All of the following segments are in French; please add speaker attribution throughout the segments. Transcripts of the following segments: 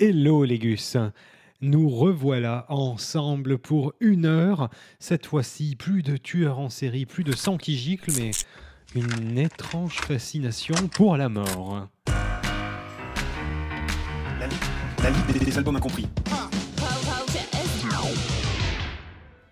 Speaker 1: Hello Légus Nous revoilà ensemble pour une heure. Cette fois-ci, plus de tueurs en série, plus de sang qui gicle, mais une étrange fascination pour la mort.
Speaker 2: La des, des albums incompris.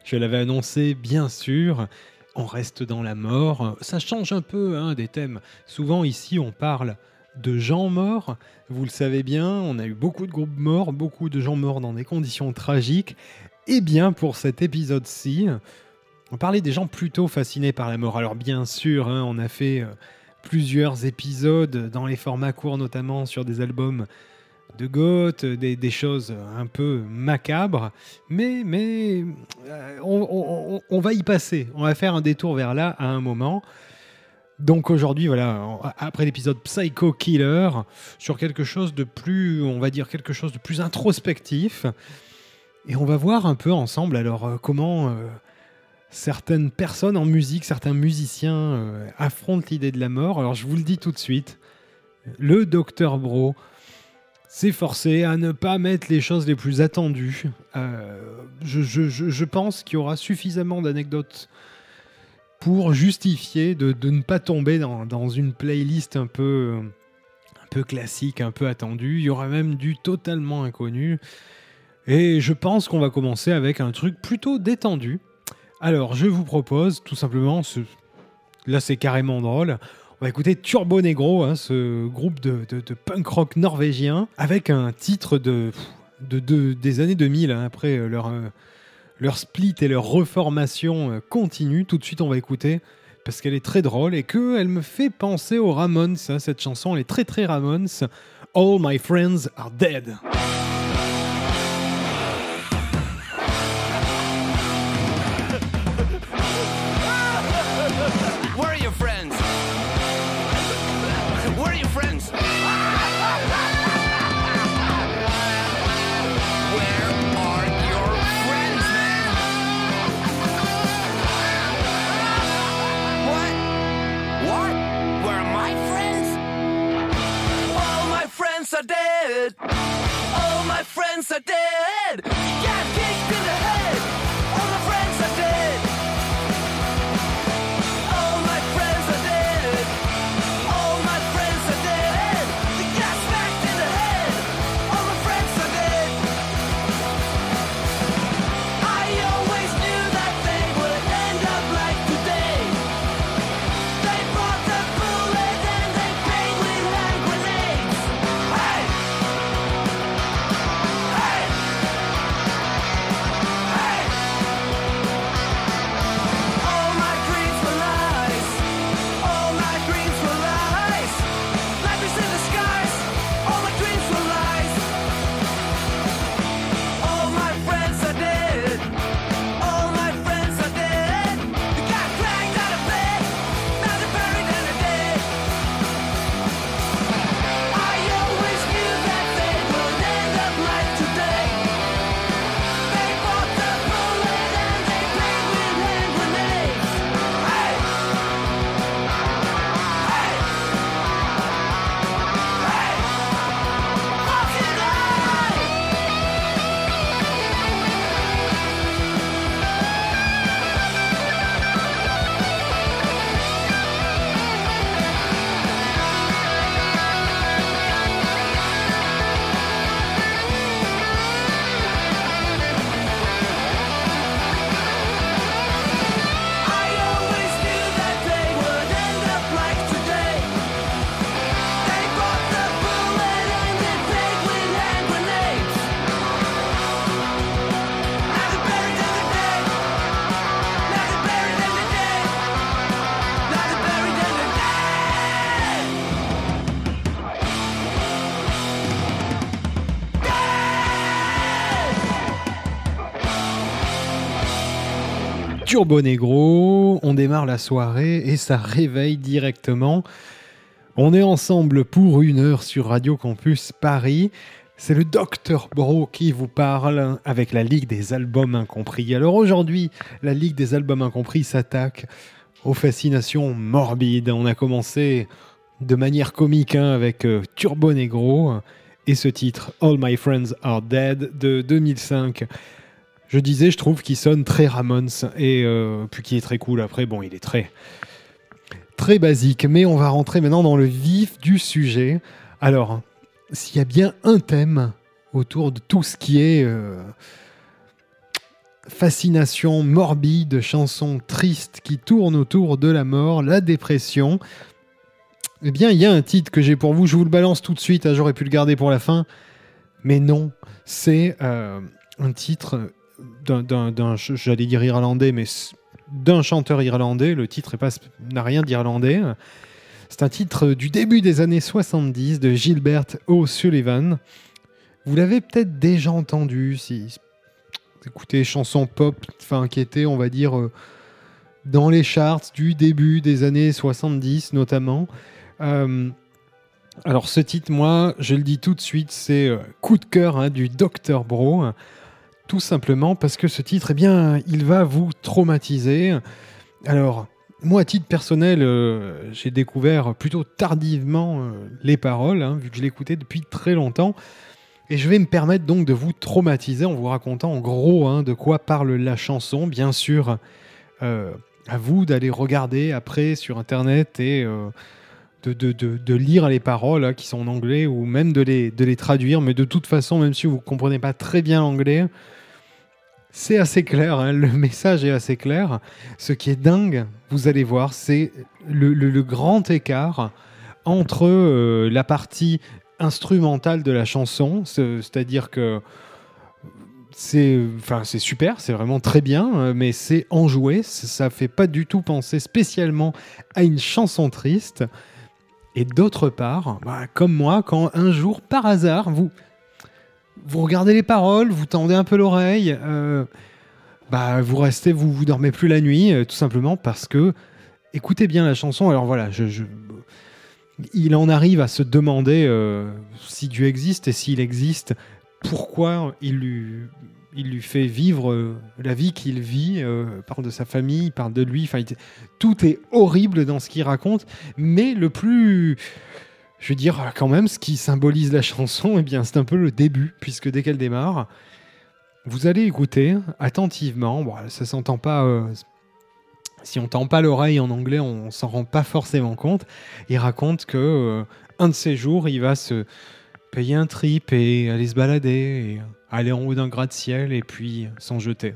Speaker 1: Je l'avais annoncé, bien sûr. On reste dans la mort. Ça change un peu hein, des thèmes. Souvent ici, on parle de gens morts. Vous le savez bien, on a eu beaucoup de groupes morts, beaucoup de gens morts dans des conditions tragiques. Et bien, pour cet épisode-ci, on parlait des gens plutôt fascinés par la mort. Alors bien sûr, hein, on a fait euh, plusieurs épisodes dans les formats courts, notamment sur des albums de goth, des, choses un peu macabres, mais, mais euh, on va y passer. On va faire un détour vers là à un moment. Donc aujourd'hui, voilà, après l'épisode Psycho Killer, sur quelque chose de plus, on va dire quelque chose de plus introspectif, et on va voir un peu ensemble alors euh, comment euh, certaines personnes en musique, certains musiciens euh, affrontent l'idée de la mort. Alors je vous le dis tout de suite, le docteur Bro s'est forcé à ne pas mettre les choses les plus attendues. Je pense qu'il y aura suffisamment d'anecdotes pour justifier de, de ne pas tomber dans, dans une playlist un peu, un peu classique, un peu attendue. Il y aura même du totalement inconnu. Et je pense qu'on va commencer avec un truc plutôt détendu. Alors, je vous propose tout simplement, ce... là c'est carrément drôle, on va écouter Turbo Negro, hein, ce groupe de, de- punk rock norvégien, avec un titre de, de- de- des années 2000, hein, après leur, euh, leur split et leur reformation euh, continue. Tout de suite, on va écouter parce qu'elle est très drôle et qu'elle me fait penser aux Ramones. cette chanson, elle est très très Ramones. All my friends are dead.
Speaker 3: Friends are dead.
Speaker 1: Turbo Negro, on démarre la soirée et ça réveille directement. On est ensemble pour une heure sur Radio Campus Paris. C'est le Dr Bro qui vous parle avec la Ligue des Albums Incompris. Alors aujourd'hui, la Ligue des Albums Incompris s'attaque aux fascinations morbides. On a commencé de manière comique hein, avec euh, Turbo Negro. et ce titre All My Friends Are Dead de 2005. Je disais, je trouve qu'il sonne très Ramones et euh, puis qui est très cool. Après, bon, il est très très basique, mais on va rentrer maintenant dans le vif du sujet. Alors, s'il y a bien un thème autour de tout ce qui est euh, fascination morbide, chansons tristes qui tournent autour de la mort, la dépression, eh bien, il y a un titre que j'ai pour vous. Je vous le balance tout de suite. hein, J'aurais pu le garder pour la fin. Mais non, c'est euh, un titre d'un- j'allais dire irlandais, mais d'un chanteur irlandais. Le titre n'a rien d'irlandais. C'est un titre du début des années 70 de Gilbert O'Sullivan. Vous l'avez peut-être déjà entendu si vous écoutez chansons pop, enfin qui étaient, on va dire, euh, dans les charts du début des années 70 notamment. Euh, alors ce titre, moi, je le dis tout de suite, c'est euh, coup de cœur hein, du Dr Bro. Tout simplement parce que ce titre, eh bien, il va vous traumatiser. Alors, moi, à titre personnel, euh, j'ai découvert plutôt tardivement euh, les paroles, hein, vu que je l'écoutais depuis très longtemps. Et je vais me permettre donc de vous traumatiser en vous racontant en gros hein, de quoi parle la chanson. Bien sûr, euh, à vous d'aller regarder après sur Internet et de, lire les paroles hein, qui sont en anglais ou même de les traduire. Mais de toute façon, même si vous ne comprenez pas très bien l'anglais, c'est assez clair, hein, le message est assez clair. Ce qui est dingue, vous allez voir, c'est le, grand écart entre euh, la partie instrumentale de la chanson, ce- c'est-à-dire que c'est enfin super, c'est vraiment très bien, euh, mais c'est enjoué, ça fait pas du tout penser spécialement à une chanson triste. Et d'autre part, bah, comme moi, quand un jour par hasard vous vous regardez les paroles, vous tendez un peu l'oreille, euh, bah vous restez, vous vous dormez plus la nuit, euh, tout simplement parce que écoutez bien la chanson. Alors voilà, je, il en arrive à se demander euh, si Dieu existe et s'il existe, pourquoi il lui, fait vivre la vie qu'il vit. parle de sa famille, il parle de lui. Enfin, tout est horrible dans ce qu'il raconte, mais le plus je veux dire, quand même, ce qui symbolise la chanson, eh bien, c'est un peu le début, puisque dès qu'elle démarre, vous allez écouter attentivement. Bon, ça s'entend pas. euh, si on tend pas l'oreille en anglais, on s'en rend pas forcément compte. Il raconte que euh, un de ces jours, il va se payer un trip et aller se balader, aller en haut d'un gratte-ciel et puis s'en jeter.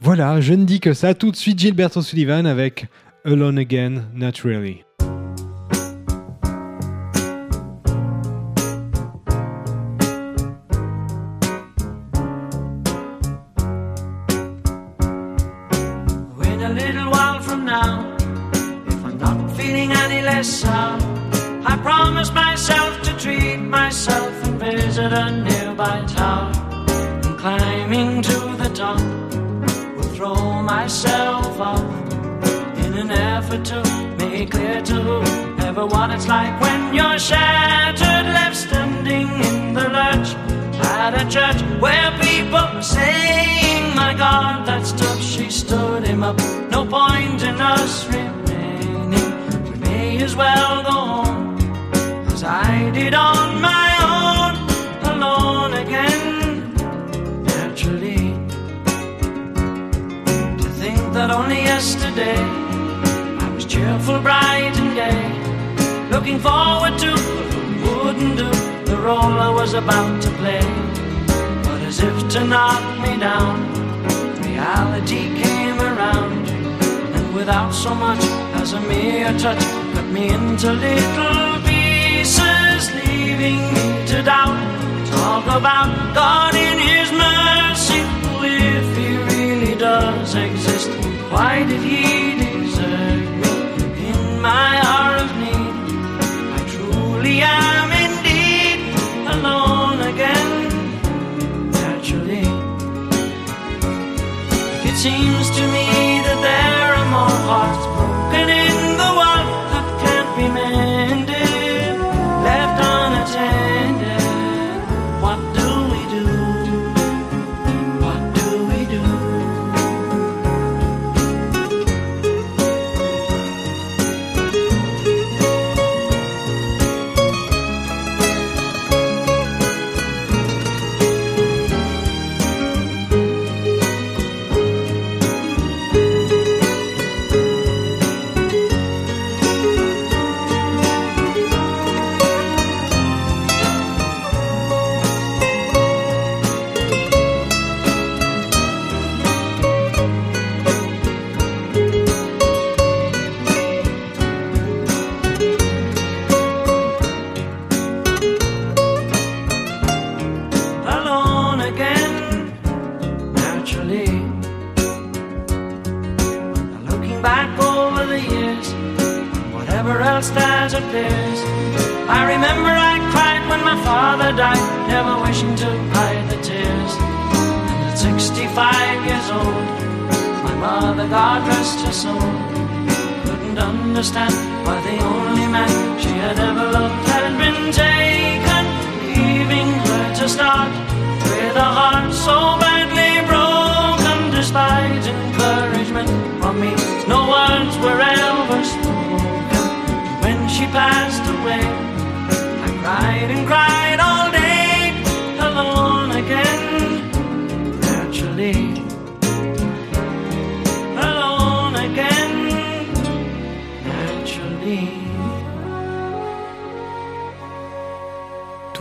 Speaker 1: Voilà, je ne dis que ça. Tout de suite, Gilbert O'Sullivan avec Alone Again, Naturally.
Speaker 4: Yesterday I was cheerful, bright, and gay, looking forward to wouldn't do the role I was about to play. But as if to knock me down, reality came around, and without so much as a mere touch, cut me into little pieces, leaving me to doubt. Talk about God in His mercy, if He really does exist. Why did He desert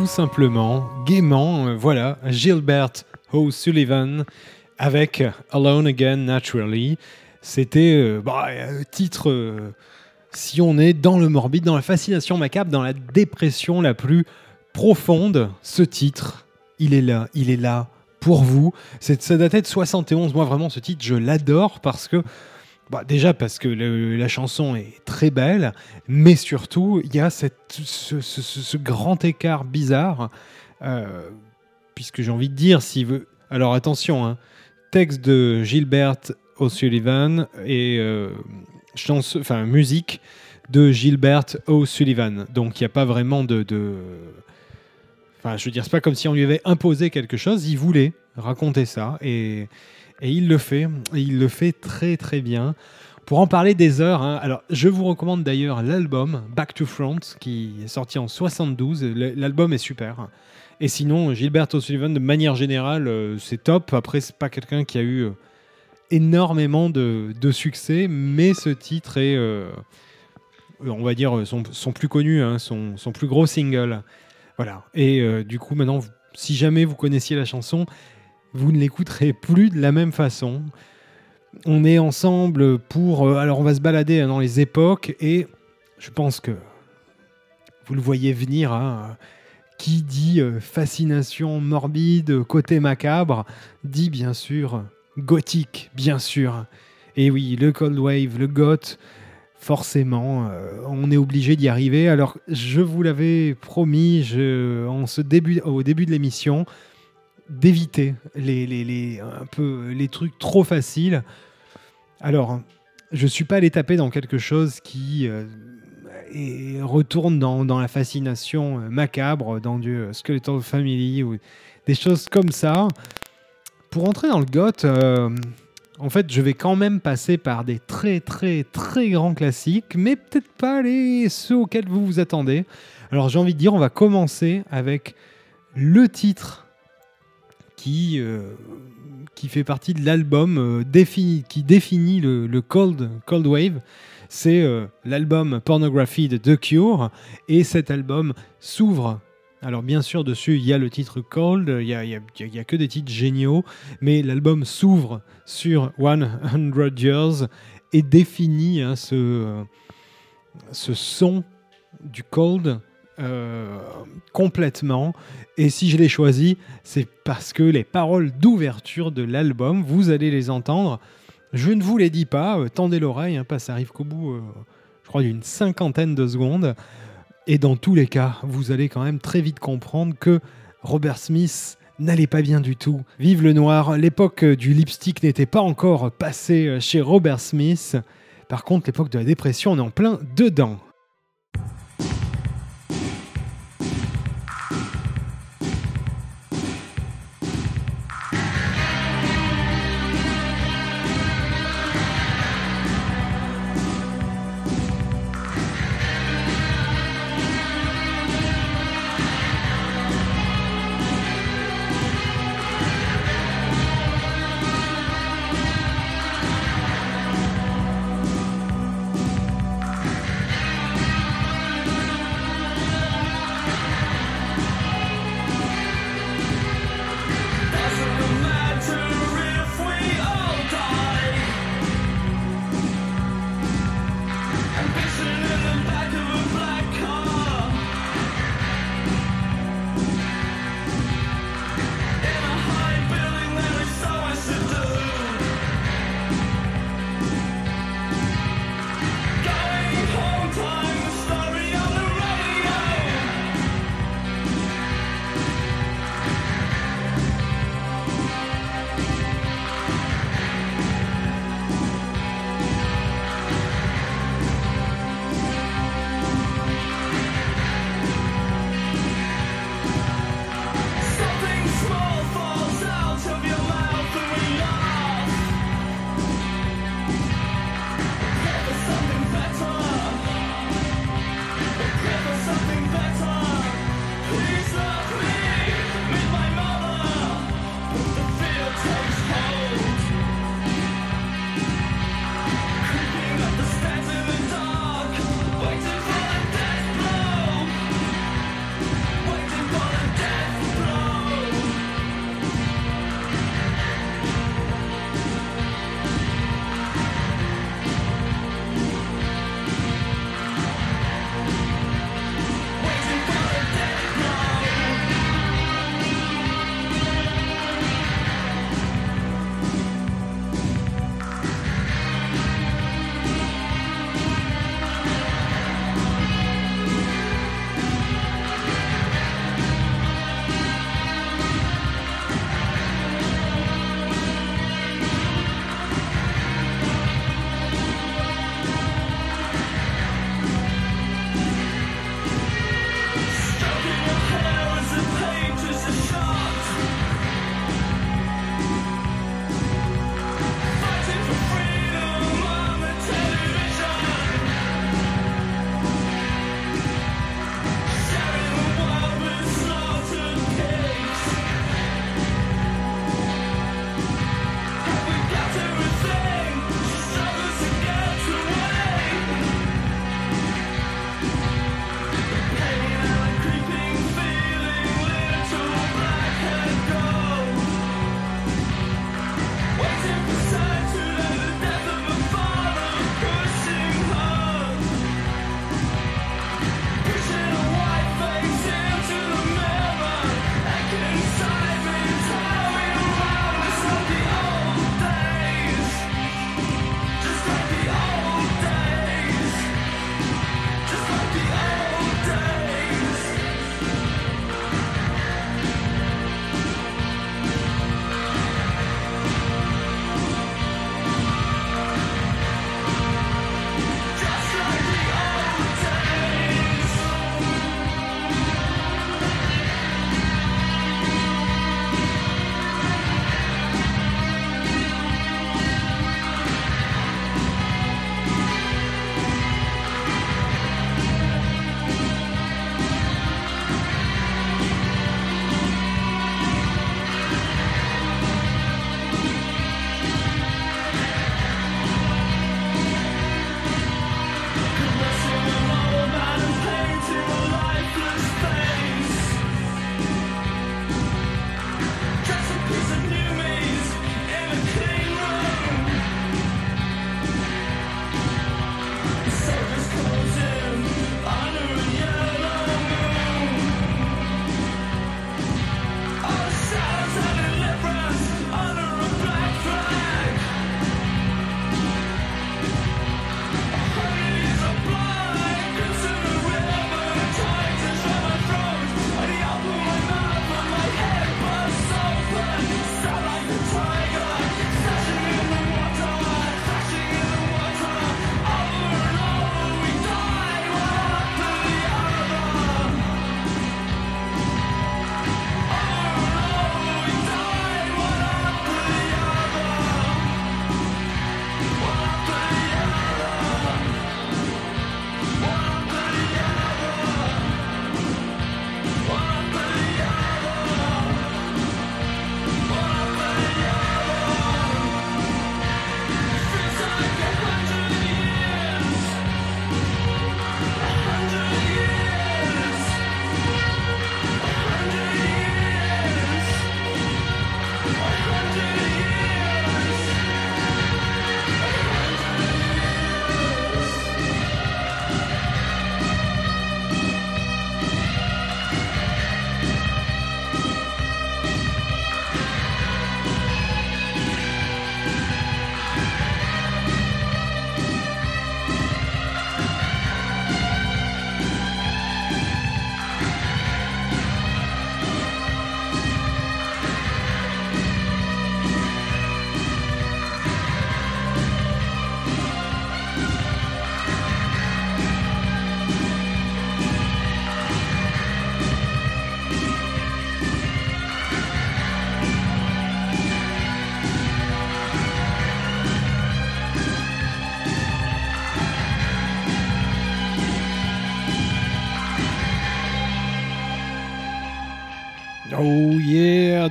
Speaker 1: tout simplement, gaiement, euh, voilà, Gilbert O'Sullivan avec Alone Again Naturally. C'était euh, bah, un titre, euh, si on est dans le morbide, dans la fascination macabre, dans la dépression la plus profonde, ce titre, il est là, il est là pour vous. Ça datait de 71, moi vraiment ce titre, je l'adore parce que bah, déjà parce que la chanson est très belle, mais surtout il y a ce, grand écart bizarre, euh, puisque j'ai envie de dire. Alors attention, hein, texte de Gilbert O'Sullivan et euh, enfin, musique de Gilbert O'Sullivan. Donc il n'y a pas vraiment de... de- Enfin, je veux dire, c'est pas comme si on lui avait imposé quelque chose, il voulait raconter ça, et, et il le fait, et il le fait très très bien. Pour en parler des heures, hein, alors je vous recommande d'ailleurs l'album Back to Front qui est sorti en 72. L- L'album est super. Et sinon, Gilbert O'Sullivan, de manière générale, euh, c'est top. Après, c'est pas quelqu'un qui a eu euh, énormément de, de succès, mais ce titre est, euh, on va dire, son, plus connu, hein, son, son plus gros single. Voilà. Et du coup, maintenant, si jamais vous connaissiez la chanson, vous ne l'écouterez plus de la même façon. On est ensemble pour. euh, alors, on va se balader hein, dans les époques et je pense que vous le voyez venir. hein, qui dit euh, fascination morbide, côté macabre, dit bien sûr gothique, bien sûr. Et oui, le Cold Wave, le goth, forcément, euh, on est obligé d'y arriver. Alors, je vous l'avais promis au début de l'émission, d'éviter les, les, les, un peu, les trucs trop faciles. Alors, je suis pas allé taper dans quelque chose qui euh, et retourne dans, dans la fascination euh, macabre, dans du euh, Skeletal Family ou des choses comme ça. Pour entrer dans le goth, en fait, je vais quand même passer par des très très très grands classiques, mais peut-être pas les ceux auxquels vous vous attendez. Alors j'ai envie de dire, on va commencer avec le titre qui, euh, qui fait partie de l'album euh, qui définit le, cold, cold Wave. C'est euh, l'album Pornography de The Cure. Et cet album s'ouvre. Alors bien sûr, dessus, il y a le titre Cold, il n'y a, a- que des titres géniaux, mais l'album s'ouvre sur 100 Years et définit hein, ce, ce son du Cold euh, complètement. Et si je l'ai choisi, c'est parce que les paroles d'ouverture de l'album, vous allez les entendre. Je ne vous les dis pas, euh, tendez l'oreille, hein, ça arrive qu'au bout, euh, je crois, d'une cinquantaine de secondes. Et dans tous les cas, vous allez quand même très vite comprendre que Robert Smith n'allait pas bien du tout. Vive le noir, l'époque du lipstick n'était pas encore passée chez Robert Smith. Par contre, l'époque de la dépression, on est en plein dedans.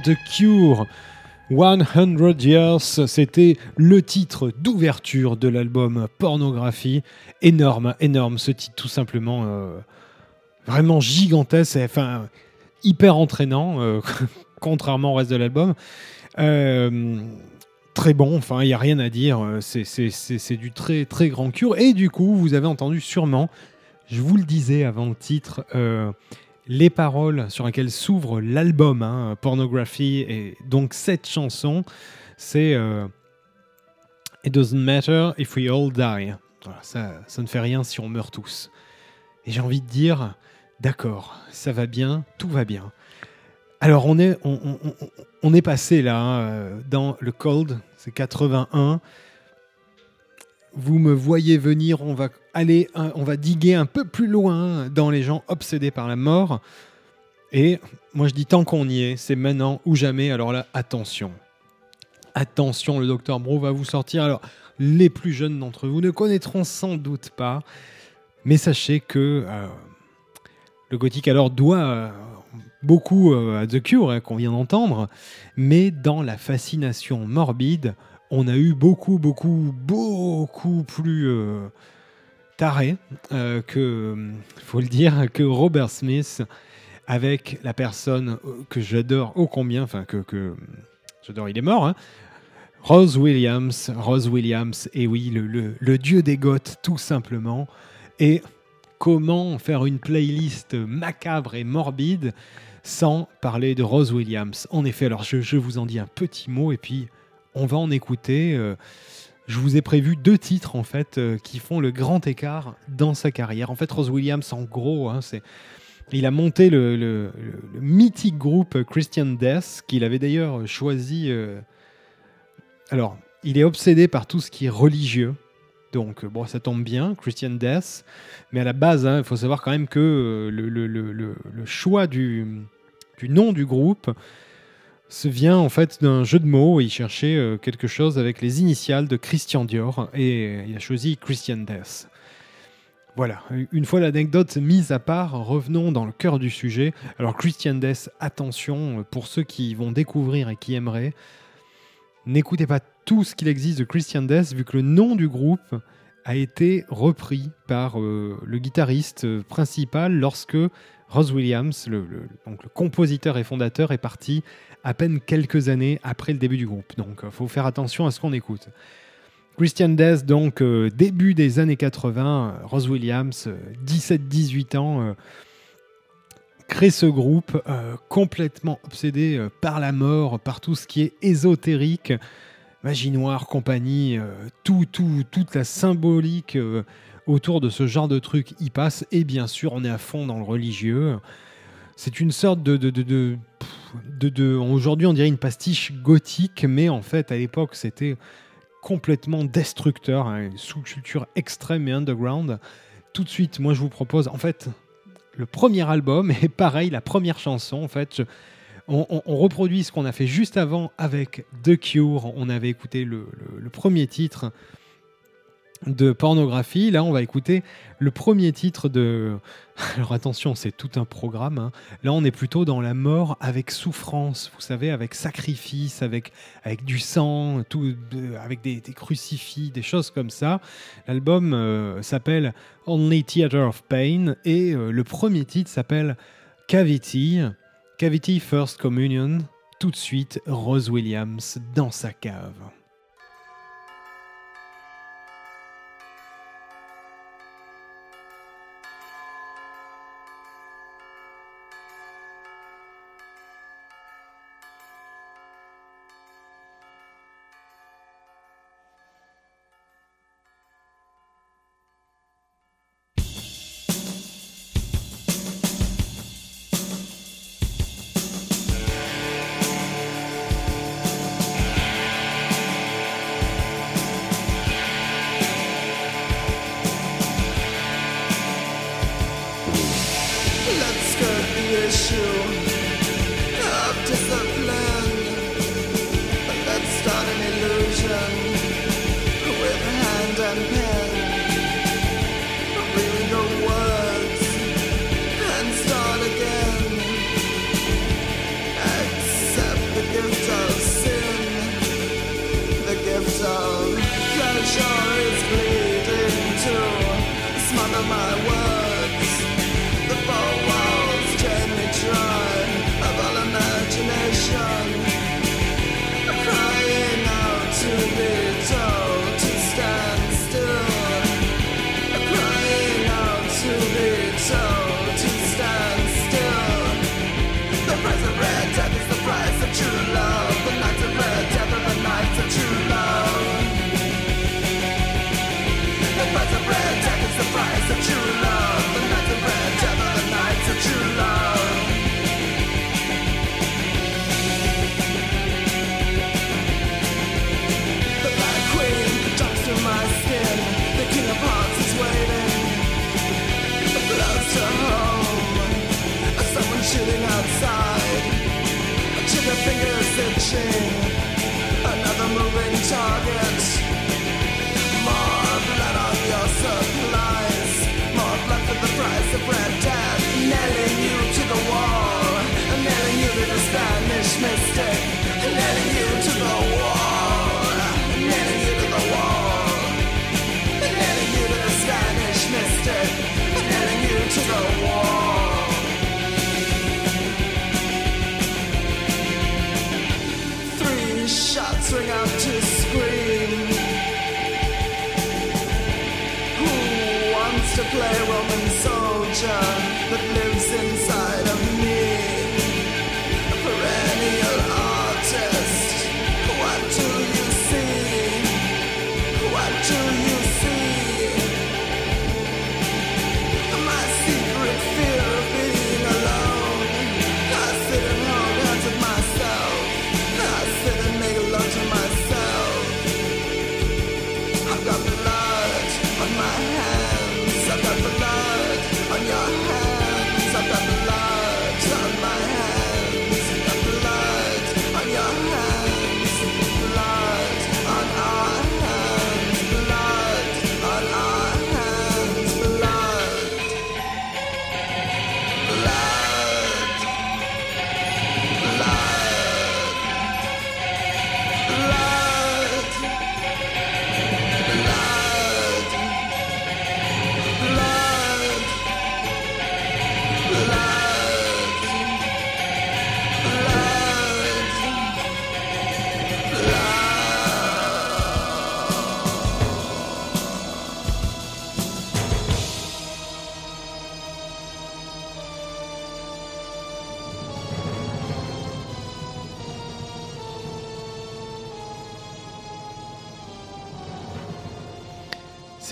Speaker 1: The Cure 100 Years, c'était le titre d'ouverture de l'album Pornographie. Énorme, énorme ce titre, tout simplement. euh, vraiment gigantesque, et, enfin, hyper entraînant, euh, contrairement au reste de l'album. Euh, très bon, enfin, il n'y a rien à dire. c'est- du très, très grand Cure. Et du coup, vous avez entendu sûrement, je vous le disais avant le titre, les paroles sur lesquelles s'ouvre l'album hein, Pornography et donc cette chanson, c'est euh, It doesn't matter if we all die. Ça, ça ne fait rien si on meurt tous. Et j'ai envie de dire, d'accord, ça va bien, tout va bien. Alors on est, on, est passé là euh, dans le cold, c'est 81. Vous me voyez venir, on va aller, un- on va diguer un peu plus loin dans les gens obsédés par la mort. Et moi je dis tant qu'on y est, c'est maintenant ou jamais. Alors là, attention, attention, le docteur Bro va vous sortir. Alors les plus jeunes d'entre vous ne connaîtront sans doute pas, mais sachez que euh, le gothique alors doit euh, beaucoup euh, à The Cure hein, qu'on vient d'entendre, mais dans la fascination morbide, on a eu beaucoup, beaucoup, beaucoup plus euh, taré euh, que, faut le dire, que Robert Smith avec la personne euh, que j'adore ô combien, enfin que, j'adore, il est mort, hein, Rose Williams, Rose Williams, et oui, le, dieu des goths, tout simplement. Et comment faire une playlist macabre et morbide sans parler de Rose Williams? En effet, alors je vous en dis un petit mot, et puis on va en écouter. euh, je vous ai prévu deux titres en fait euh, qui font le grand écart dans sa carrière. En fait, Rose Williams, en gros, hein, c'est il a monté le, mythique groupe Christian Death, qu'il avait d'ailleurs choisi. euh, alors, il est obsédé par tout ce qui est religieux. Donc, bon, ça tombe bien, Christian Death. Mais à la base, hein, il faut savoir quand même que le, choix du nom du groupe se vient en fait d'un jeu de mots. Il cherchait euh, quelque chose avec les initiales de Christian Dior et il a choisi Christian Death. Voilà, une fois l'anecdote mise à part, revenons dans le cœur du sujet. Alors Christian Death, attention, pour ceux qui vont découvrir et qui aimeraient, n'écoutez pas tout ce qu'il existe de Christian Death, vu que le nom du groupe a été repris par euh, le guitariste euh, principal lorsque Rose Williams, le compositeur et fondateur, est parti à peine quelques années après le début du groupe. Donc il faut faire attention à ce qu'on écoute. Christian Death, donc euh, début des années 80, euh, Rose Williams, euh, 17-18 ans, euh, crée ce groupe euh, complètement obsédé euh, par la mort, par tout ce qui est ésotérique, magie noire, compagnie, euh, tout, tout, toute la symbolique euh, autour de ce genre de truc y passe. Et bien sûr, on est à fond dans le religieux. C'est une sorte de... de, de, de- Aujourd'hui, on dirait une pastiche gothique, mais en fait, à l'époque, c'était complètement destructeur, hein, une sous-culture extrême et underground. Tout de suite, moi, je vous propose, en fait, le premier album, et pareil, la première chanson, en fait, on, reproduit ce qu'on a fait juste avant avec The Cure. On avait écouté le premier titre de pornographie. Là, on va écouter le premier titre de. Alors attention, c'est tout un programme. hein. Là, on est plutôt dans la mort avec souffrance, vous savez, avec sacrifice, avec, avec du sang, tout, avec des, des crucifix, des choses comme ça. L'album euh, s'appelle Only Theater of Pain et euh, le premier titre s'appelle Cavity. Cavity First Communion. Tout de suite, Rose Williams dans sa cave.
Speaker 3: Fingers itching. Another moving target. More blood on your supplies. More blood for the price of red death. Nailing you to the wall. Nailing you to the Spanish mystic. Nailing you to the wall. Nailing you to the wall. Nailing you to the Spanish mystic. Nailing you to the wall. Play Roman soldier that lives inside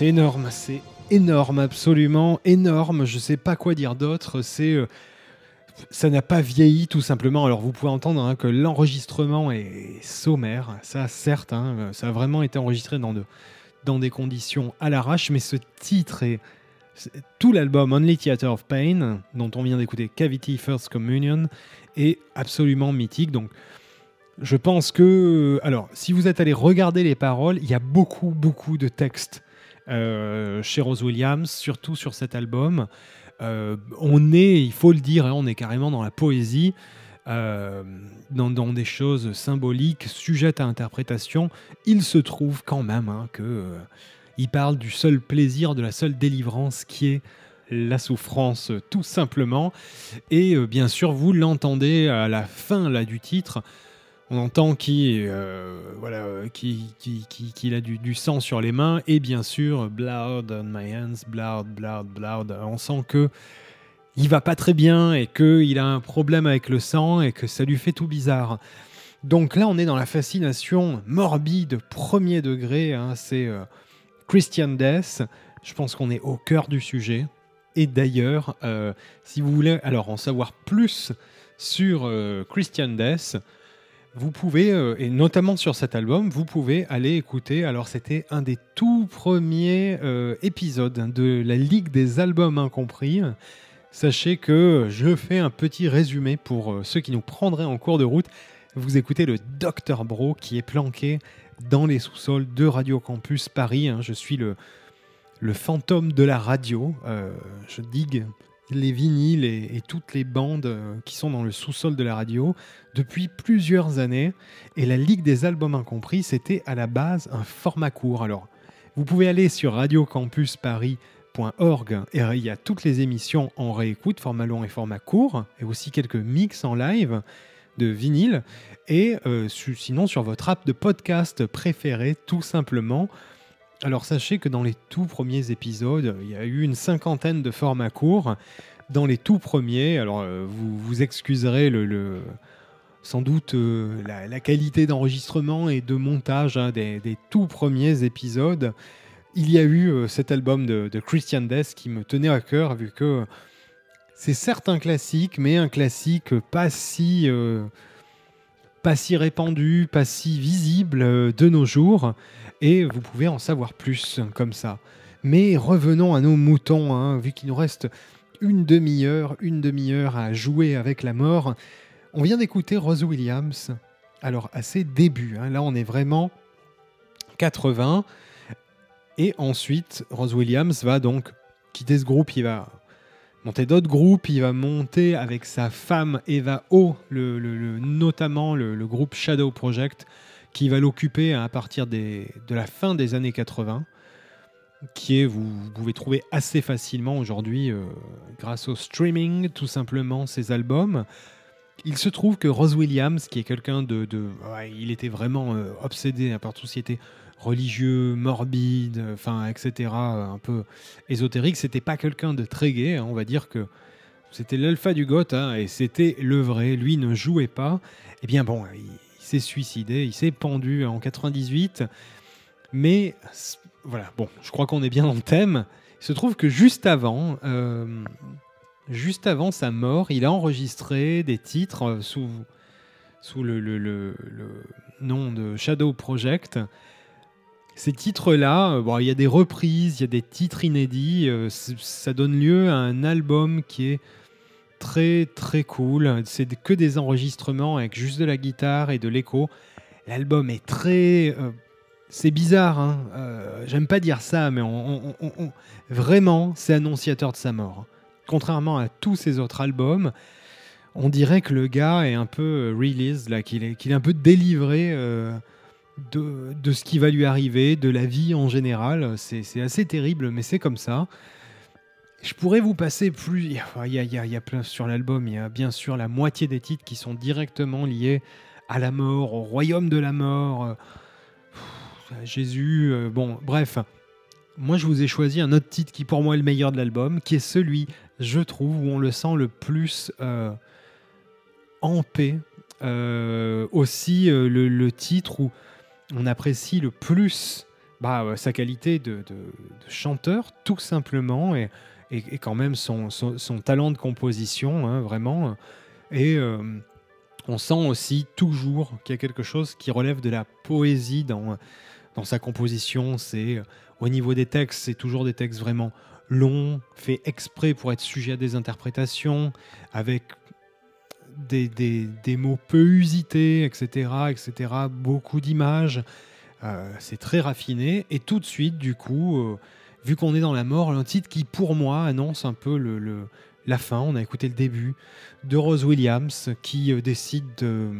Speaker 1: énorme, c'est énorme, absolument énorme. Je sais pas quoi dire d'autre. C'est euh, ça n'a pas vieilli tout simplement. Alors vous pouvez entendre hein, que l'enregistrement est sommaire. Ça, certes, hein, euh, ça a vraiment été enregistré dans, de, dans des conditions à l'arrache, mais ce titre est c'est- tout l'album Only Theater of Pain, dont on vient d'écouter Cavity First Communion, est absolument mythique. Donc je pense que, alors, si vous êtes allé regarder les paroles, il y a beaucoup, beaucoup de textes euh, chez Rose Williams, surtout sur cet album. Euh, on est, il faut le dire, hein, on est carrément dans la poésie, euh, dans, des choses symboliques, sujettes à interprétation. Il se trouve quand même hein, que euh, il parle du seul plaisir, de la seule délivrance qui est la souffrance, euh, tout simplement. Et euh, bien sûr, vous l'entendez à la fin là du titre. On entend qu'il euh, voilà, qui, qui, qui- qu'il a du, sang sur les mains et bien sûr blood on my hands, blood, blood, blood. On sent que il va pas très bien et qu'il a un problème avec le sang et que ça lui fait tout bizarre. Donc là, on est dans la fascination morbide, premier degré. hein, c'est euh, Christian Death. Je pense qu'on est au cœur du sujet. Et d'ailleurs, euh, si vous voulez alors en savoir plus sur Christian Death, vous pouvez, euh, et notamment sur cet album, vous pouvez aller écouter. Alors, c'était un des tout premiers euh, épisodes de la Ligue des albums incompris. Sachez que je fais un petit résumé pour euh, ceux qui nous prendraient en cours de route. Vous écoutez le Dr Bro qui est planqué dans les sous-sols de Radio Campus Paris. hein. Je suis le, le fantôme de la radio. Je digue les vinyles et, toutes les bandes euh, qui sont dans le sous-sol de la radio depuis plusieurs années. Et la Ligue des albums incompris, c'était à la base un format court. Alors, vous pouvez aller sur radiocampusparis.org et il y a toutes les émissions en réécoute, format long et format court, et aussi quelques mix en live. de vinyle. Et euh, sinon sur votre app de podcast préféré, tout simplement. Alors sachez que dans les tout premiers épisodes, il y a eu une cinquantaine de formats courts. Dans les tout premiers, alors euh, vous vous excuserez le, sans doute euh, la, qualité d'enregistrement et de montage hein, des, tout premiers épisodes. Il y a eu euh, cet album de, Christian Death qui me tenait à cœur vu que c'est certes un classique, mais un classique pas si, pas si répandu, pas si visible euh, de nos jours. Et vous pouvez en savoir plus comme ça. Mais revenons à nos moutons, hein, vu qu'il nous reste une demi-heure, une demi-heure à jouer avec la mort. On vient d'écouter Rose Williams. Alors à ses débuts, hein, là on est vraiment 80. Et ensuite, Rose Williams va donc quitter ce groupe, il va monter d'autres groupes, il va monter avec sa femme Eva O, notamment le, groupe Shadow Project, qui va l'occuper à partir de la fin des années 80, qui est, vous, pouvez trouver assez facilement aujourd'hui euh, grâce au streaming, tout simplement, ses albums. Il se trouve que Rose Williams, qui est quelqu'un de... il était vraiment euh, obsédé par tout ce qui était religieux, morbide, enfin, etc., un peu ésotérique. C'était pas quelqu'un de très gai, hein, on va dire que c'était l'alpha du goth, hein, et c'était le vrai. Lui ne jouait pas. Eh bien bon, il, s'est suicidé, il s'est pendu en 98. Mais voilà, bon, je crois qu'on est bien dans le thème. Il se trouve que juste avant, euh, juste avant sa mort, il a enregistré des titres euh, sous, sous le nom de Shadow Project. Ces titres-là, euh, bon, il y a des reprises, il y a des titres inédits. euh, ça donne lieu à un album qui est très très cool. C'est que des enregistrements avec juste de la guitare et de l'écho. L'album est très. euh, c'est bizarre, hein. euh, j'aime pas dire ça, mais vraiment, c'est annonciateur de sa mort. Contrairement à tous ses autres albums, on dirait que le gars est un peu released, là, qu'il est, qu'il est un peu délivré de, ce qui va lui arriver, de la vie en général. C'est assez terrible, mais c'est comme ça. Je pourrais vous passer plus. Il y a, plein sur l'album. Il y a bien sûr la moitié des titres qui sont directement liés à la mort, au royaume de la mort, euh, pff, à Jésus. euh, bon, bref. Moi, je vous ai choisi un autre titre qui, pour moi, est le meilleur de l'album, qui est celui, je trouve, où on le sent le plus euh, en paix. Euh, aussi, euh, le, le titre où on apprécie le plus bah, euh, sa qualité de, chanteur, tout simplement, et, et- quand même son, son- son talent de composition, hein, vraiment. Et euh, on sent aussi toujours qu'il y a quelque chose qui relève de la poésie dans, dans sa composition. C'est euh, au niveau des textes, c'est toujours des textes vraiment longs, faits exprès pour être sujet à des interprétations, avec des, des- des mots peu usités, etc., etc., beaucoup d'images. Euh, c'est très raffiné. Et tout de suite, du coup, euh, vu qu'on est dans la mort, un titre qui, pour moi, annonce un peu le, la fin. On a écouté le début de Rose Williams qui euh, décide de,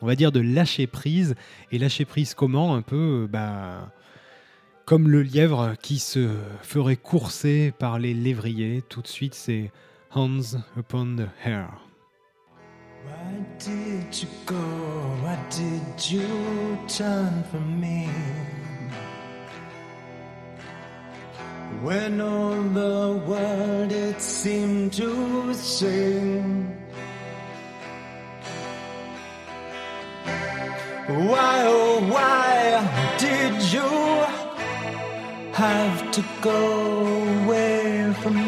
Speaker 1: on va dire, de lâcher prise. Et lâcher prise comment Un peu, bah, comme le lièvre qui se ferait courser par les lévriers. Tout de suite, c'est Hands Upon the Hair.
Speaker 3: Why did you go? Why did you turn from me? When all the world it seemed to sing. Why, oh, why did you have to go away from me?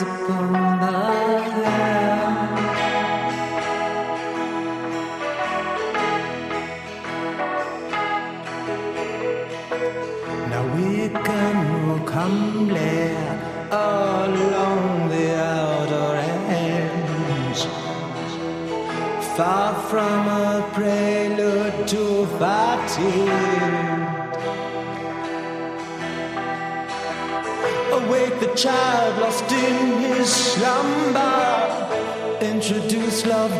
Speaker 3: Hounds love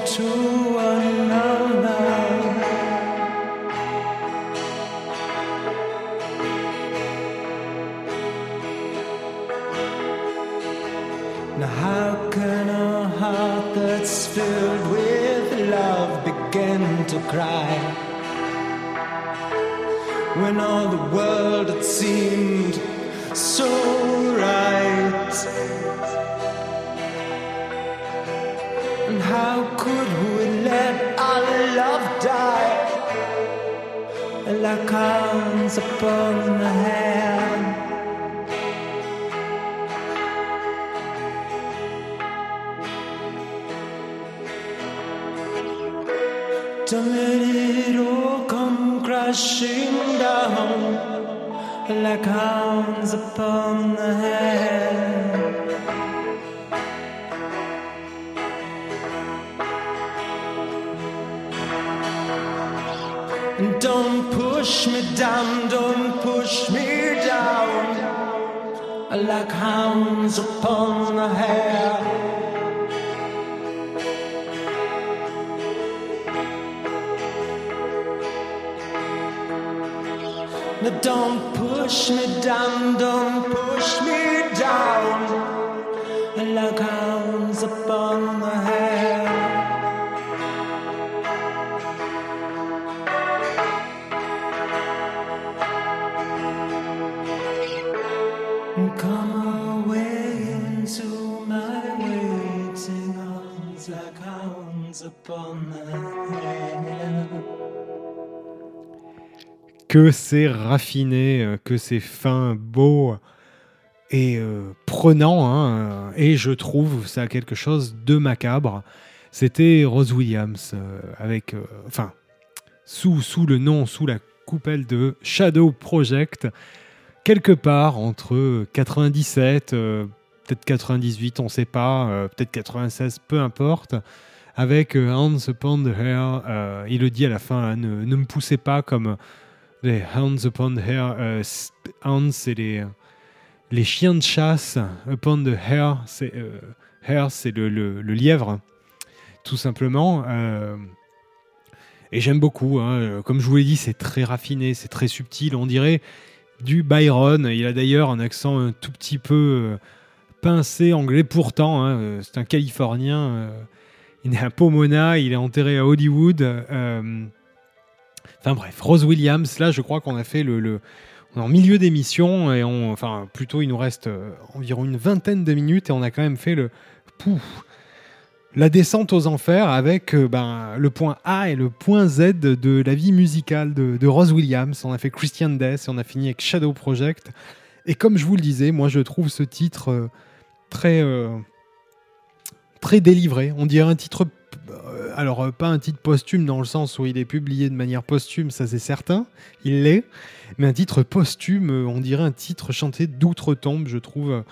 Speaker 3: Don't let it all come crashing down like hounds upon the head. Don't push me down, don't push me down like hounds upon the hair. Don't push me down, don't push me down like hounds upon the hair.
Speaker 1: Que c'est raffiné, euh, que c'est fin, beau et euh, prenant. hein, euh, et je trouve ça quelque chose de macabre. C'était Rose Williams avec, enfin, sous, sous le nom, sous la coupelle de Shadow Project, quelque part entre 97, euh, peut-être 98, on ne sait pas, peut-être 96, peu importe, avec Hair. euh, il le dit à la fin, hein, ne, ne me poussez pas comme les Hands Upon the Hair. euh, Hounds, c'est les, chiens de chasse. Upon the Hair, c'est euh, le, le- lièvre, tout simplement. euh, et j'aime beaucoup. hein, euh, Comme je vous l'ai dit, c'est très raffiné, c'est très subtil. On dirait du Byron. Il a d'ailleurs un accent un tout petit peu euh, pincé anglais. Pourtant, hein, c'est un Californien. il est à Pomona. Il est enterré à Hollywood. Enfin bref, Rose Williams. Là, je crois qu'on a fait le, on est en milieu d'émission et on, enfin plutôt, il nous reste euh, environ une vingtaine de minutes et on a quand même fait le pouf, la descente aux enfers avec euh, ben, le point A et le point Z de la vie musicale de, Rose Williams. On a fait Christian Death et on a fini avec Shadow Project. Et comme je vous le disais, moi je trouve ce titre euh, très, très délivré. On dirait un titre alors euh, pas un titre posthume dans le sens où il est publié de manière posthume, ça c'est certain, il l'est, mais un titre posthume, euh, on dirait un titre chanté d'outre-tombe, je trouve,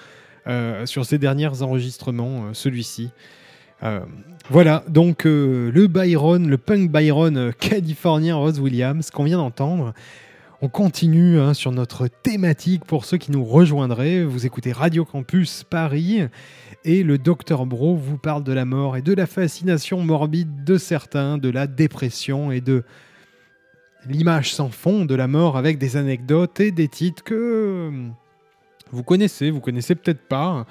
Speaker 1: euh, sur ses derniers enregistrements, celui-ci. Voilà, donc le Byron, le punk Byron californien Rose Williams qu'on vient d'entendre. On continue hein, sur notre thématique pour ceux qui nous rejoindraient. Vous écoutez Radio Campus Paris et le docteur Bro vous parle de la mort et de la fascination morbide de certains, de la dépression et de l'image sans fond de la mort avec des anecdotes et des titres que euh, vous connaissez, vous connaissez peut-être pas.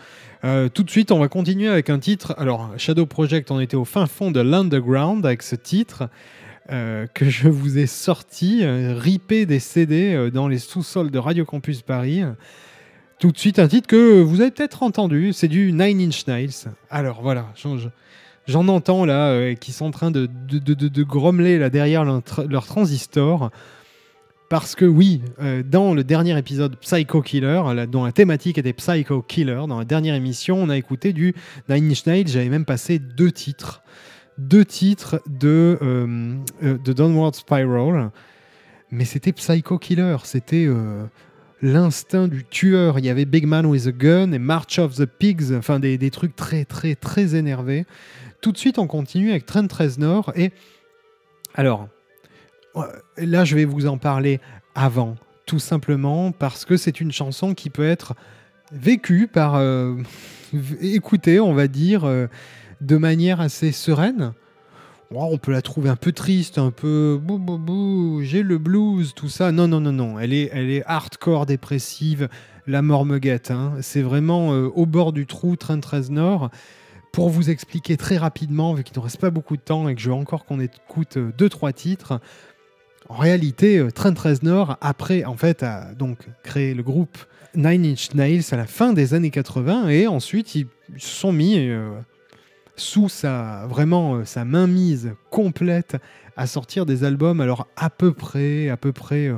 Speaker 1: Euh, tout de suite, on va continuer avec un titre. Alors, Shadow Project, on était au fin fond de l'underground avec ce titre euh, que je vous ai sorti, euh, ripé des CD dans les sous-sols de Radio Campus Paris. Tout de suite, un titre que vous avez peut-être entendu, c'est du Nine Inch Nails. Alors voilà, j'en- entends là euh, qui sont en train de, de, grommeler derrière leur, tra- leur transistor. Parce que oui, euh, dans le dernier épisode Psycho Killer, dont la thématique était Psycho Killer, dans la dernière émission, on a écouté du Nine Inch Nails. J'avais même passé deux titres, deux titres de, euh, de Downward Spiral, mais c'était Psycho Killer, c'était l'instinct du tueur. Il y avait Big Man with a Gun et March of the Pigs, enfin des, des trucs très très très énervés. Tout de suite, on continue avec Trent Reznor et alors là, je vais vous en parler avant, tout simplement parce que c'est une chanson qui peut être vécue par, euh, écoutée, on va dire, euh, de manière assez sereine. On peut la trouver un peu triste, un peu bou bou bou, j'ai le blues, tout ça. Non, non, non, non. Elle est, elle est hardcore dépressive, la mort me guette. hein. C'est vraiment euh, au bord du trou, Trent Reznor. Pour vous expliquer très rapidement, vu qu'il ne reste pas beaucoup de temps et que je veux encore qu'on écoute euh, deux, trois titres, en réalité, euh, Trent Reznor, après, en fait, a donc créé le groupe Nine Inch Nails à la fin des années 80 et ensuite ils se sont mis euh, sous sa vraiment euh, sa mainmise complète à sortir des albums alors à peu près à peu près euh,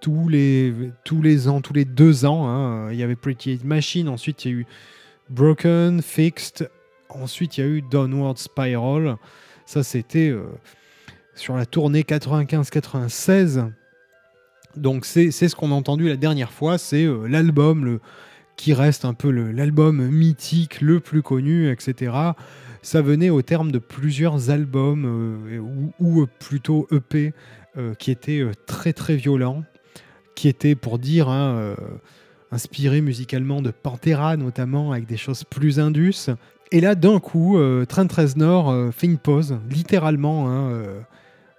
Speaker 1: tous les tous les ans tous les deux ans hein. il y avait Pretty Machine ensuite il y a eu Broken Fixed ensuite il y a eu Downward Spiral ça c'était euh, sur la tournée 95-96 donc c'est ce qu'on a entendu la dernière fois c'est euh, l'album le qui reste un peu l'album mythique le plus connu, etc. Ça venait au terme de plusieurs albums, euh, ou, euh, plutôt EP, euh, qui étaient très très violents, qui étaient, pour dire, hein, inspirés musicalement de Pantera, notamment, avec des choses plus indus. Et là, d'un coup, Trent Reznor euh, fait une pause, littéralement, hein,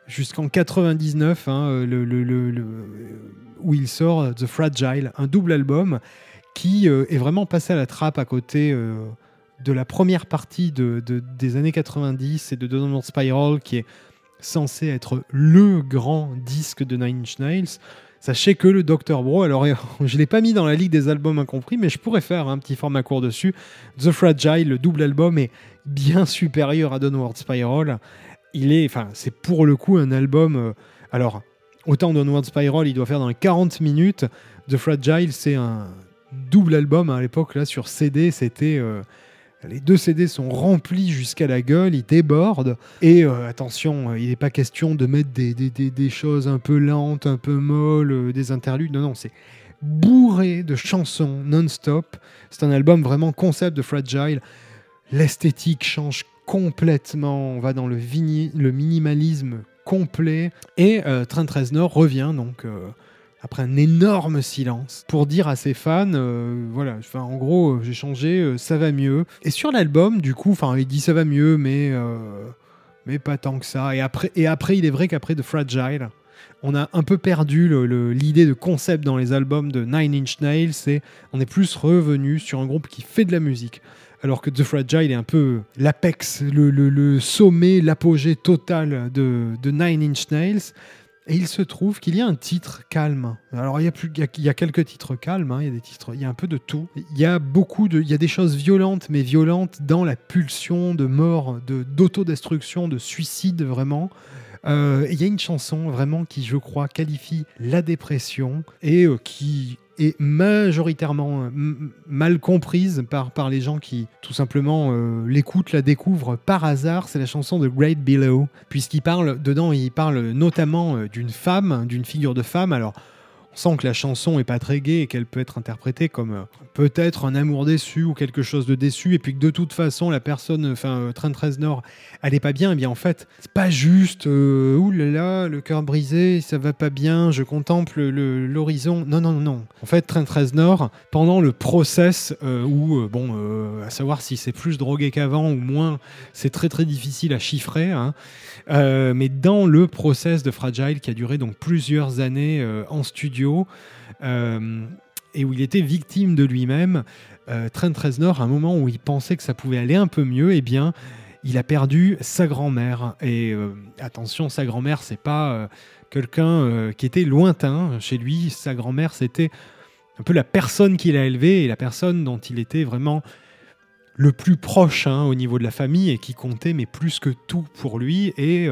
Speaker 1: jusqu'en 99, hein, où il sort The Fragile, un double album qui euh, est vraiment passé à la trappe à côté euh, de la première partie de, de- des années 90 et de Downward Spiral, qui est censé être le grand disque de Nine Inch Nails. Sachez que le Dr. Bro, alors je ne l'ai pas mis dans la ligue des albums incompris, mais je pourrais faire un petit format court dessus. The Fragile, le double album, est bien supérieur à Downward Spiral. Il est, enfin, c'est pour le coup un album. euh, alors, autant Downward Spiral, il doit faire dans les 40 minutes. The Fragile, c'est un double album à l'époque là sur CD c'était euh, les deux CD sont remplis jusqu'à la gueule ils débordent. Et euh, attention euh, il n'est pas question de mettre des, des- des- des choses un peu lentes un peu molles des interludes. Non non c'est bourré de chansons non-stop. C'est un album vraiment concept de Fragile. L'esthétique change complètement. On va dans le, le minimalisme complet. Et euh, Trent Reznor revient donc après un énorme silence, pour dire à ses fans, euh, voilà, en gros, euh, j'ai changé, euh, ça va mieux. Et sur l'album, du coup, enfin, il dit ça va mieux, mais, mais pas tant que ça. Et après, et après il est vrai qu'après The Fragile, on a un peu perdu l'idée de concept dans les albums de Nine Inch Nails, et on est plus revenu sur un groupe qui fait de la musique. Alors que The Fragile est un peu l'apex, le, sommet, l'apogée totale de, de Nine Inch Nails. Et il se trouve qu'il y a un titre calme. Alors il y a, plus, il y a, quelques titres calmes, hein, il y a des titres, il y a un peu de tout. Il y a beaucoup de, il y a des choses violentes, mais violentes dans la pulsion de mort, de d'autodestruction, de suicide vraiment. Euh, il y a une chanson vraiment qui, je crois, qualifie la dépression et euh, qui majoritairement euh, mal comprise par, par les gens qui tout simplement euh, l'écoutent, la découvrent par hasard. C'est la chanson de Great Below, puisqu'il parle dedans, il parle notamment euh, d'une femme, d'une figure de femme. Alors on sent que la chanson est pas très gaie et qu'elle peut être interprétée comme euh, peut-être un amour déçu ou quelque chose de déçu, et puis que de toute façon la personne, enfin euh, Trent Reznor, elle est pas bien. Eh bien en fait, c'est pas juste. Euh, là, le cœur brisé, ça va pas bien. Je contemple le- l'horizon. Non non non. En fait, Trent Reznor, pendant le process où bon, à savoir si c'est plus drogué qu'avant ou moins, c'est très très difficile à chiffrer. hein. Mais dans le process de Fragile qui a duré donc plusieurs années en studio euh, et où il était victime de lui-même, euh, Trent Reznor, à un moment où il pensait que ça pouvait aller un peu mieux, eh bien, il a perdu sa grand-mère. Et euh, attention, sa grand-mère, c'est pas quelqu'un qui était lointain chez lui. Sa grand-mère, c'était un peu la personne qu'il a élevée et la personne dont il était vraiment le plus proche hein, au niveau de la famille et qui comptait mais plus que tout pour lui et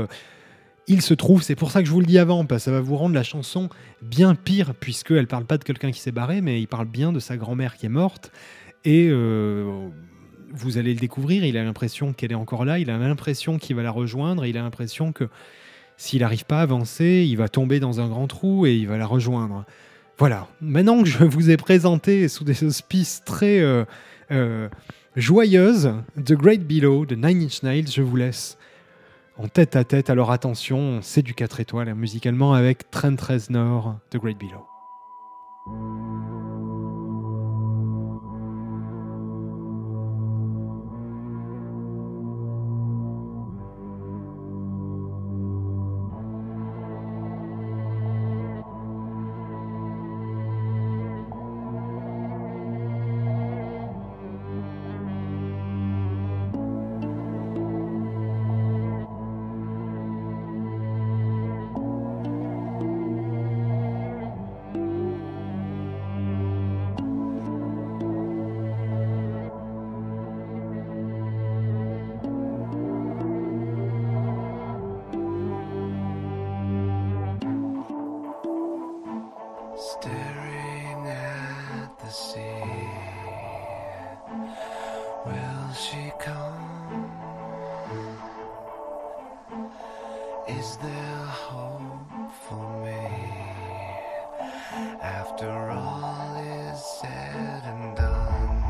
Speaker 1: il se trouve, c'est pour ça que je vous le dis avant, parce que ça va vous rendre la chanson bien pire, puisqu'elle parle pas de quelqu'un qui s'est barré, mais il parle bien de sa grand-mère qui est morte. Et euh, vous allez le découvrir, il a l'impression qu'elle est encore là, il a l'impression qu'il va la rejoindre, et il a l'impression que s'il n'arrive pas à avancer, il va tomber dans un grand trou et il va la rejoindre. Voilà, maintenant que je vous ai présenté sous des auspices très euh, euh, joyeuses The Great Below de Nine Inch Nails, je vous laisse en tête à tête. Alors attention, c'est du 4 étoiles hein, musicalement avec Trent Reznor, The Great Below.
Speaker 3: Staring at the sea. Will she come? Is there hope for me? After all is said and done,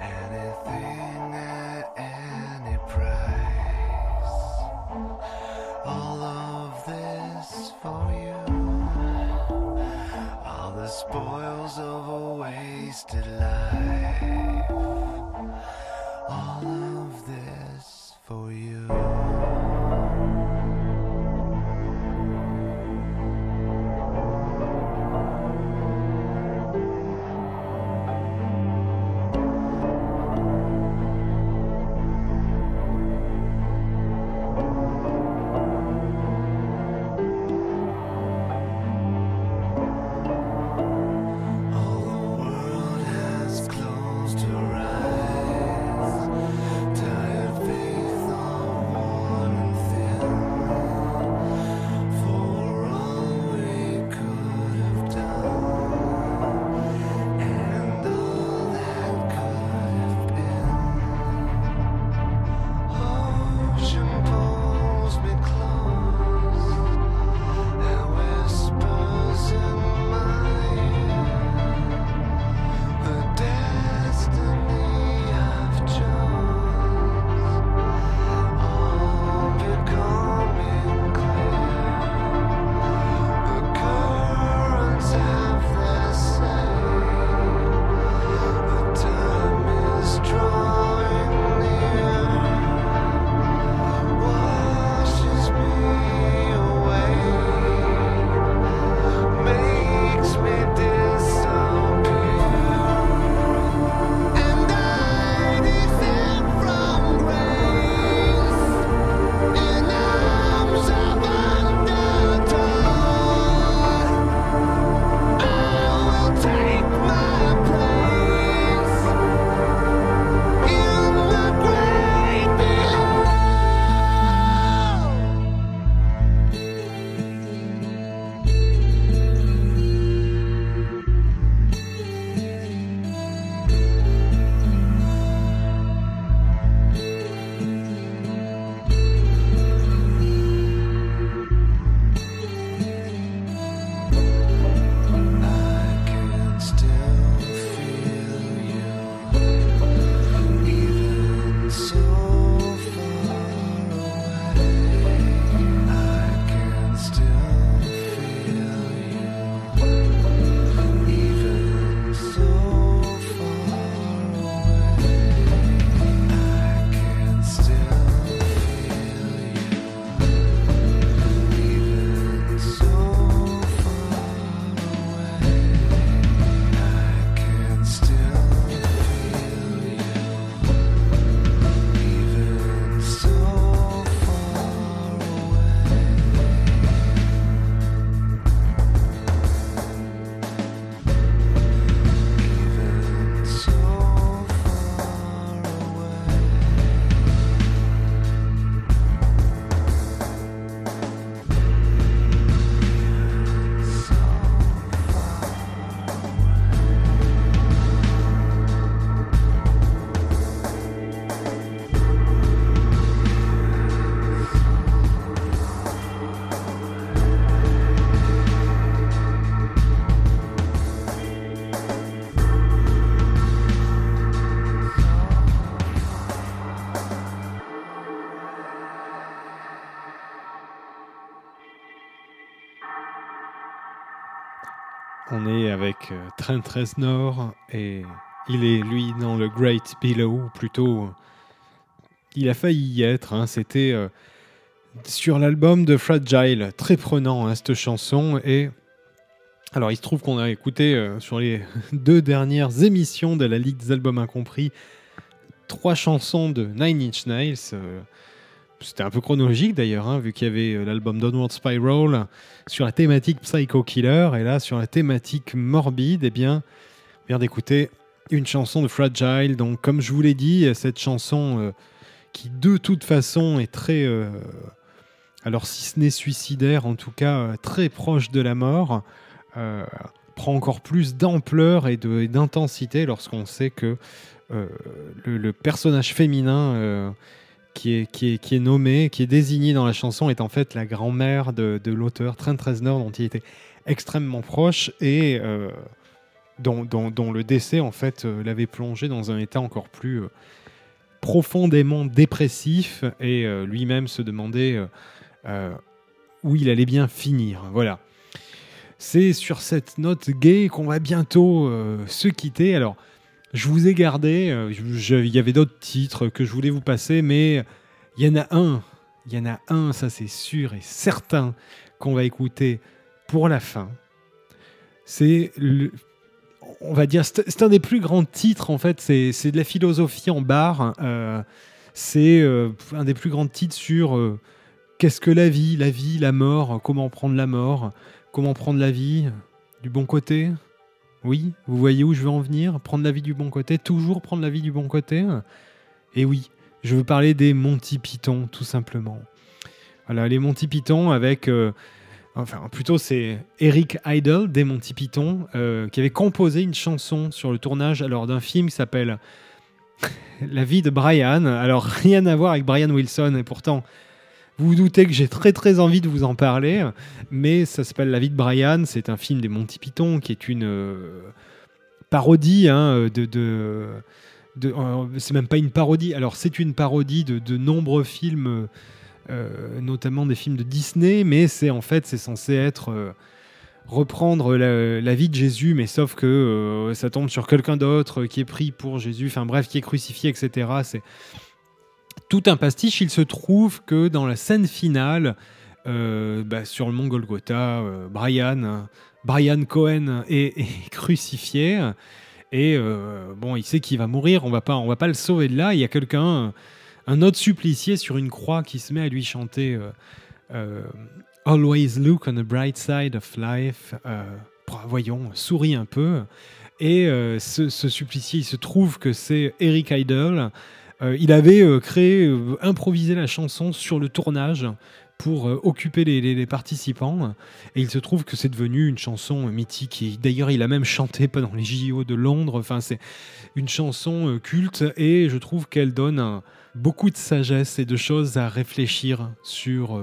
Speaker 3: anything
Speaker 1: Avec euh, Trent Reznor et il est lui dans le Great Below, plutôt il a failli y être. hein. C'était euh, sur l'album de Fragile, très prenant hein, cette chanson. Et alors il se trouve qu'on a écouté euh, sur les deux dernières émissions de la Ligue des albums incompris trois chansons de Nine Inch Nails. euh, c'était un peu chronologique d'ailleurs, hein, vu qu'il y avait euh, l'album Downward Spiral sur la thématique Psycho Killer, et là sur la thématique morbide, eh bien, vient d'écouter une chanson de Fragile. Donc, comme je vous l'ai dit, cette chanson euh, qui de toute façon est très, euh, alors si ce n'est suicidaire, en tout cas très proche de la mort, prend encore plus d'ampleur et d'intensité lorsqu'on sait que le, le personnage féminin qui est, qui, est, qui est nommé, qui est désigné dans la chanson, est en fait la grand-mère de, de l'auteur Trent Reznor, dont il était extrêmement proche et euh, dont, le décès en fait euh, l'avait plongé dans un état encore plus euh, profondément dépressif et lui-même se demandait où il allait bien finir. Voilà. C'est sur cette note gay qu'on va bientôt se quitter. Alors, je vous ai gardé, euh, il y avait d'autres titres que je voulais vous passer, mais il y en a un, il y en a un, ça c'est sûr et certain, qu'on va écouter pour la fin. C'est on va dire, c'est un des plus grands titres en fait. C'est de la philosophie en barre. euh, c'est euh, un des plus grands titres sur qu'est-ce que la vie, la vie, la mort, comment prendre la mort, comment prendre la vie du bon côté. Oui, vous voyez où je veux en venir? Prendre la vie du bon côté, toujours prendre la vie du bon côté? Et oui, je veux parler des Monty Python, tout simplement. Voilà, les Monty Python avec. euh, enfin, plutôt, c'est Eric Idle des Monty Python euh, qui avait composé une chanson sur le tournage alors d'un film qui s'appelle La vie de Brian. Alors, rien à voir avec Brian Wilson, et pourtant. Vous vous doutez que j'ai très très envie de vous en parler, mais ça s'appelle La vie de Brian. C'est un film des Monty Python qui est une euh, parodie hein, de, euh, c'est même pas une parodie. Alors c'est une parodie de, nombreux films, euh, notamment des films de Disney, mais c'est en fait c'est censé être reprendre la, vie de Jésus, mais sauf que ça tombe sur quelqu'un d'autre qui est pris pour Jésus. Enfin bref, qui est crucifié, etc. C'est tout un pastiche. Il se trouve que dans la scène finale, euh, bah, sur le mont Golgotha, euh, Brian, Cohen est, crucifié. Et euh, bon, il sait qu'il va mourir, on va pas, on va pas le sauver de là. Il y a quelqu'un, un autre supplicié sur une croix qui se met à lui chanter Always look on the bright side of life. Voyons, souris un peu. Et ce, ce supplicié, il se trouve que c'est Eric Idle. Euh, il avait euh, créé, euh, improvisé la chanson sur le tournage pour occuper les, participants. Et il se trouve que c'est devenu une chanson mythique. D'ailleurs, il a même chanté pendant les JO de Londres. Enfin, c'est une chanson culte et je trouve qu'elle donne beaucoup de sagesse et de choses à réfléchir sur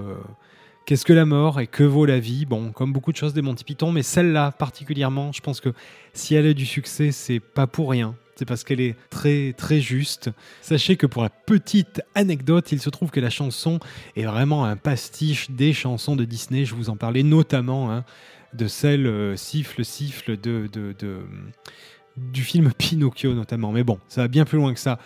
Speaker 1: qu'est-ce que la mort et que vaut la vie. Bon, comme beaucoup de choses des Monty Python, mais celle-là particulièrement, je pense que si elle a du succès, c'est pas pour rien. C'est parce qu'elle est très très juste. Sachez que pour la petite anecdote, il se trouve que la chanson est vraiment un pastiche des chansons de Disney. Je vous en parlais notamment hein, de celle euh, Siffle Siffle de, du film Pinocchio notamment. Mais bon, ça va bien plus loin que ça.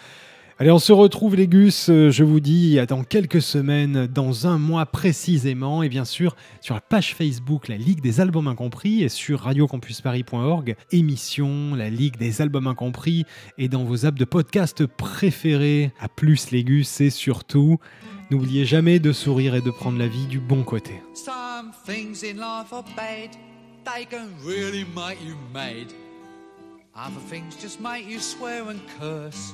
Speaker 1: Allez, on se retrouve les gus, euh, je vous dis, dans quelques semaines, dans un mois précisément, et bien sûr sur la page Facebook La Ligue des Albums Incompris et sur radiocampusparis.org, émission La Ligue des Albums Incompris et dans vos apps de podcast préférés. À plus les gus et surtout, n'oubliez jamais de sourire et de prendre la vie du bon côté.
Speaker 5: Some things in life are bad, they can really make you mad. Other things just make you swear and curse.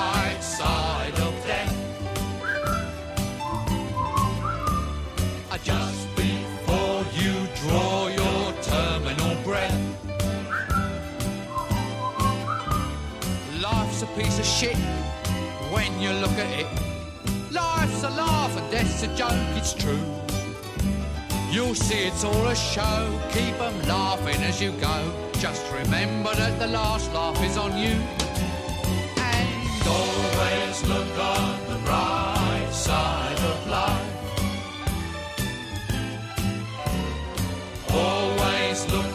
Speaker 5: piece of shit when you look at it. Life's a laugh and death's a joke, it's true. You'll see it's all a show, keep them laughing as you go. Just remember that the last laugh is on you. And always look on the bright side of life. Always look